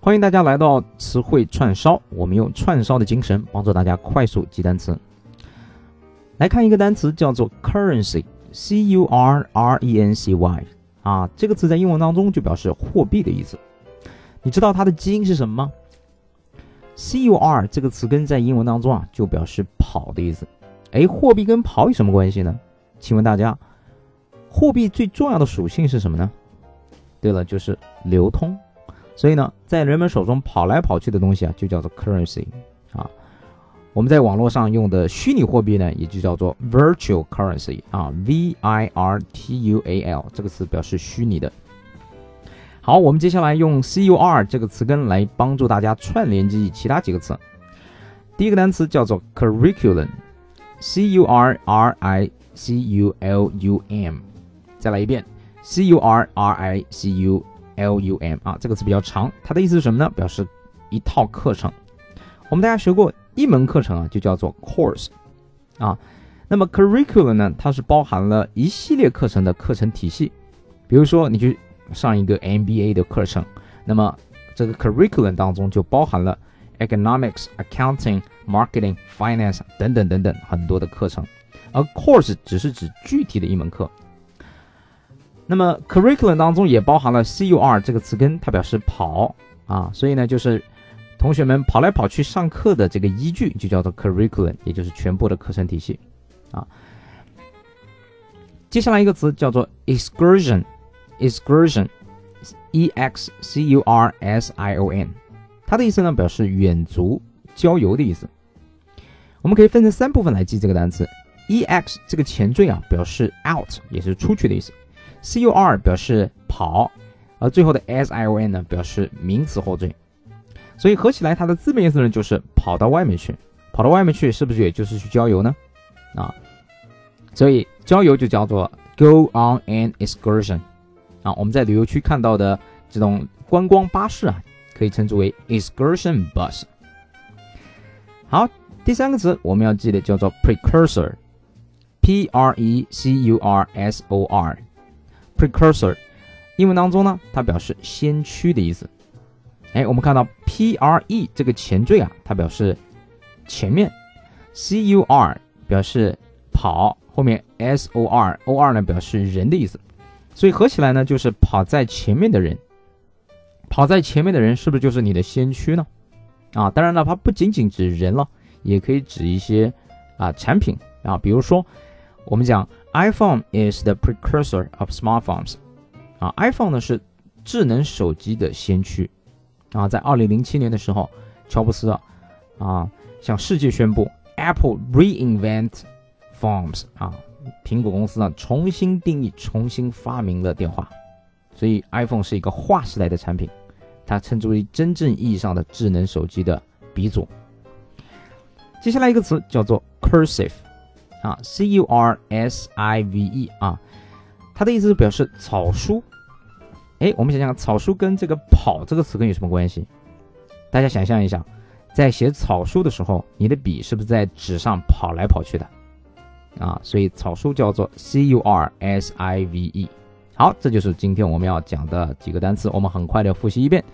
欢迎大家来到词汇串烧，我们用串烧的精神帮助大家快速记单词。来看一个单词叫做 currency，c u r r e n c y 啊，这个词在英文当中就表示货币的意思。你知道它的基因是什么吗？c u r 这个词根在英文当中啊就表示跑的意思。哎，货币跟跑有什么关系呢？请问大家，货币最重要的属性是什么呢？对了，就是流通。所以呢，在人们手中跑来跑去的东西啊，就叫做 currency 啊。我们在网络上用的虚拟货币呢，也就叫做 virtual currency 啊，v i r t u a l 这个词表示虚拟的。好，我们接下来用 c u r 这个词根来帮助大家串联记忆其他几个词。第一个单词叫做 curriculum，c u r r i c u l u m，再来一遍，c u r r i c u。L U M 啊，这个词比较长，它的意思是什么呢？表示一套课程。我们大家学过一门课程啊，就叫做 course 啊。那么 curriculum 呢，它是包含了一系列课程的课程体系。比如说你去上一个 MBA 的课程，那么这个 curriculum 当中就包含了 economics、accounting、marketing、finance 等等等等很多的课程，而 course 只是指具体的一门课。那么 curriculum 当中也包含了 cur 这个词根，它表示跑啊，所以呢，就是同学们跑来跑去上课的这个依据就叫做 curriculum，也就是全部的课程体系啊。接下来一个词叫做 excursion，excursion，e x c u r s i o n，它的意思呢表示远足、郊游的意思。我们可以分成三部分来记这个单词，e x 这个前缀啊表示 out，也是出去的意思。C U R 表示跑，而最后的 S I O N 呢表示名词后缀，所以合起来它的字面意思呢就是跑到外面去，跑到外面去是不是也就是去郊游呢？啊，所以郊游就叫做 Go on an excursion，啊，我们在旅游区看到的这种观光巴士啊，可以称之为 excursion bus。好，第三个词我们要记得叫做 precursor，P R E C U R S O R。Precursor，英文当中呢，它表示先驱的意思。哎，我们看到 P R E 这个前缀啊，它表示前面；C U R 表示跑，后面 S O R O R 呢表示人的意思。所以合起来呢，就是跑在前面的人。跑在前面的人是不是就是你的先驱呢？啊，当然了，它不仅仅指人了，也可以指一些啊产品啊，比如说我们讲。iPhone is the precursor of smartphones，啊，iPhone 呢是智能手机的先驱，啊，在二零零七年的时候，乔布斯啊向世界宣布 Apple reinvent phones，啊，苹果公司呢重新定义、重新发明了电话，所以 iPhone 是一个划时代的产品，它称之为真正意义上的智能手机的鼻祖。接下来一个词叫做 cursive。啊，c u r s i v e 啊，它的意思是表示草书。哎，我们想想，草书跟这个跑这个词根有什么关系？大家想象一下，在写草书的时候，你的笔是不是在纸上跑来跑去的？啊，所以草书叫做 c u r s i v e。好，这就是今天我们要讲的几个单词，我们很快的复习一遍。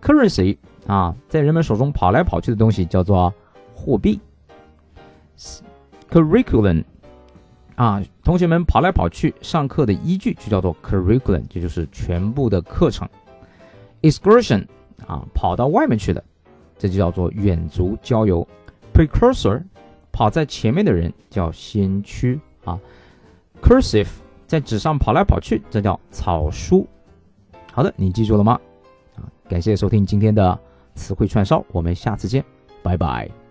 currency 啊，在人们手中跑来跑去的东西叫做货币。Curriculum 啊，同学们跑来跑去上课的依据就叫做 curriculum，这就是全部的课程。excursion 啊，跑到外面去的，这就叫做远足郊游。precursor 跑在前面的人叫先驱啊。cursive 在纸上跑来跑去，这叫草书。好的，你记住了吗？啊，感谢收听今天的词汇串烧，我们下次见，拜拜。